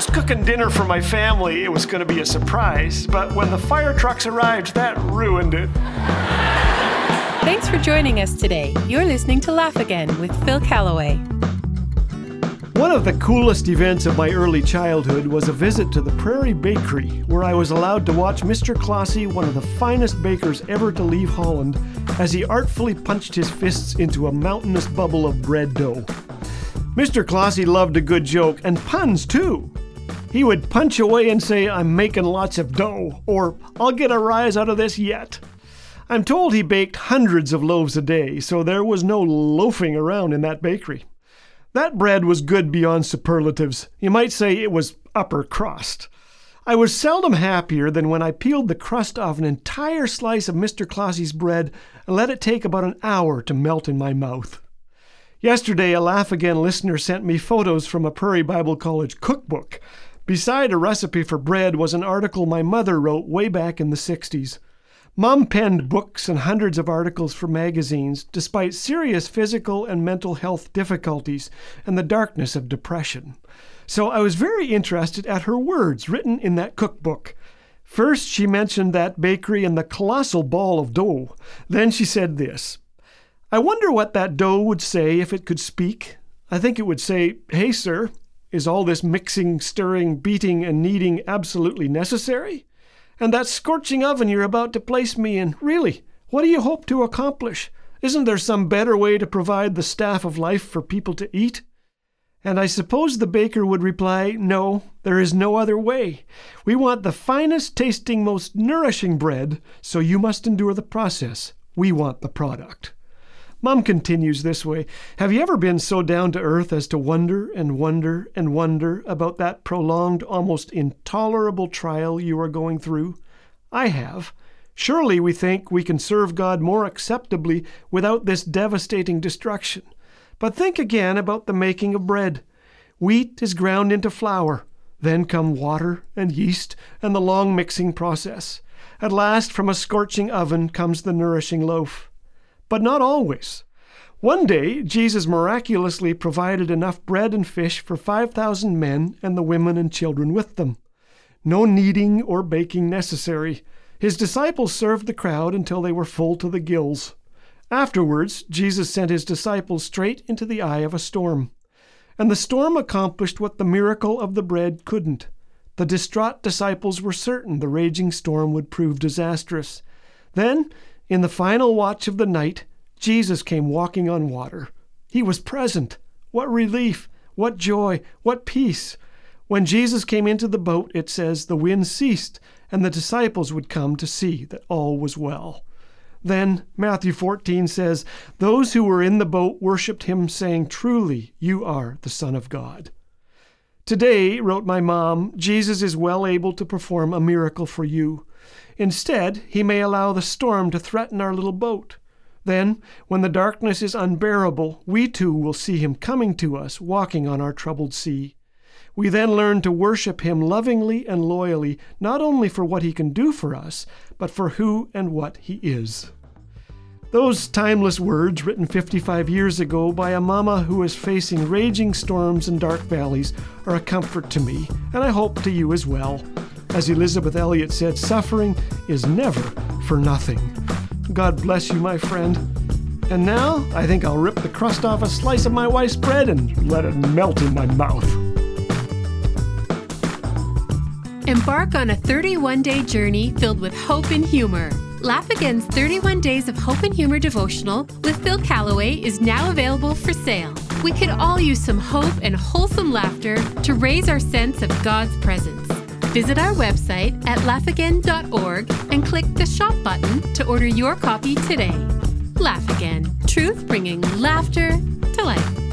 was cooking dinner for my family. It was going to be a surprise, but when the fire trucks arrived, that ruined it. Thanks for joining us today. You're listening to Laugh Again with Phil Callaway. One of the coolest events of my early childhood was a visit to the Prairie Bakery, where I was allowed to watch Mr. Clausie, one of the finest bakers ever to leave Holland, as he artfully punched his fists into a mountainous bubble of bread dough. Mr. Clausie loved a good joke, and puns too. He would punch away and say, I'm making lots of dough, or I'll get a rise out of this yet. I'm told he baked hundreds of loaves a day, so there was no loafing around in that bakery. That bread was good beyond superlatives. You might say it was upper crust. I was seldom happier than when I peeled the crust off an entire slice of Mr. Clausie's bread and let it take about an hour to melt in my mouth. Yesterday, a Laugh Again listener sent me photos from a Prairie Bible College cookbook. Beside a recipe for bread was an article my mother wrote way back in the 60s. Mom penned books and hundreds of articles for magazines, despite serious physical and mental health difficulties and the darkness of depression. So I was very interested at her words written in that cookbook. First, she mentioned that bakery and the colossal ball of dough. Then she said this I wonder what that dough would say if it could speak. I think it would say, Hey, sir, is all this mixing, stirring, beating, and kneading absolutely necessary? And that scorching oven you're about to place me in, really, what do you hope to accomplish? Isn't there some better way to provide the staff of life for people to eat? And I suppose the baker would reply, No, there is no other way. We want the finest tasting, most nourishing bread, so you must endure the process. We want the product. Mom continues this way Have you ever been so down to earth as to wonder and wonder and wonder about that prolonged, almost intolerable trial you are going through? I have. Surely we think we can serve God more acceptably without this devastating destruction. But think again about the making of bread. Wheat is ground into flour. Then come water and yeast and the long mixing process. At last, from a scorching oven comes the nourishing loaf but not always. One day, Jesus miraculously provided enough bread and fish for 5,000 men and the women and children with them. No kneading or baking necessary. His disciples served the crowd until they were full to the gills. Afterwards, Jesus sent his disciples straight into the eye of a storm. And the storm accomplished what the miracle of the bread couldn't. The distraught disciples were certain the raging storm would prove disastrous. Then in the final watch of the night, Jesus came walking on water. He was present. What relief! What joy! What peace! When Jesus came into the boat, it says, the wind ceased, and the disciples would come to see that all was well. Then Matthew 14 says, Those who were in the boat worshipped him, saying, Truly, you are the Son of God. Today, wrote my mom, Jesus is well able to perform a miracle for you. Instead, he may allow the storm to threaten our little boat. Then, when the darkness is unbearable, we too will see him coming to us, walking on our troubled sea. We then learn to worship him lovingly and loyally, not only for what he can do for us, but for who and what he is. Those timeless words, written 55 years ago by a mama who is facing raging storms and dark valleys, are a comfort to me, and I hope to you as well. As Elisabeth Elliot said, suffering is never for nothing. God bless you, my friend. And now I think I'll rip the crust off a slice of my wife's bread and let it melt in my mouth. Embark on a 31 day journey filled with hope and humor. Laugh Again's 31 Days of Hope and Humor devotional with Phil Callaway is now available for sale. We could all use some hope and wholesome laughter to raise our sense of God's presence. Visit our website at laughagain.org and click the shop button to order your copy today. Laugh Again, truth bringing laughter to life.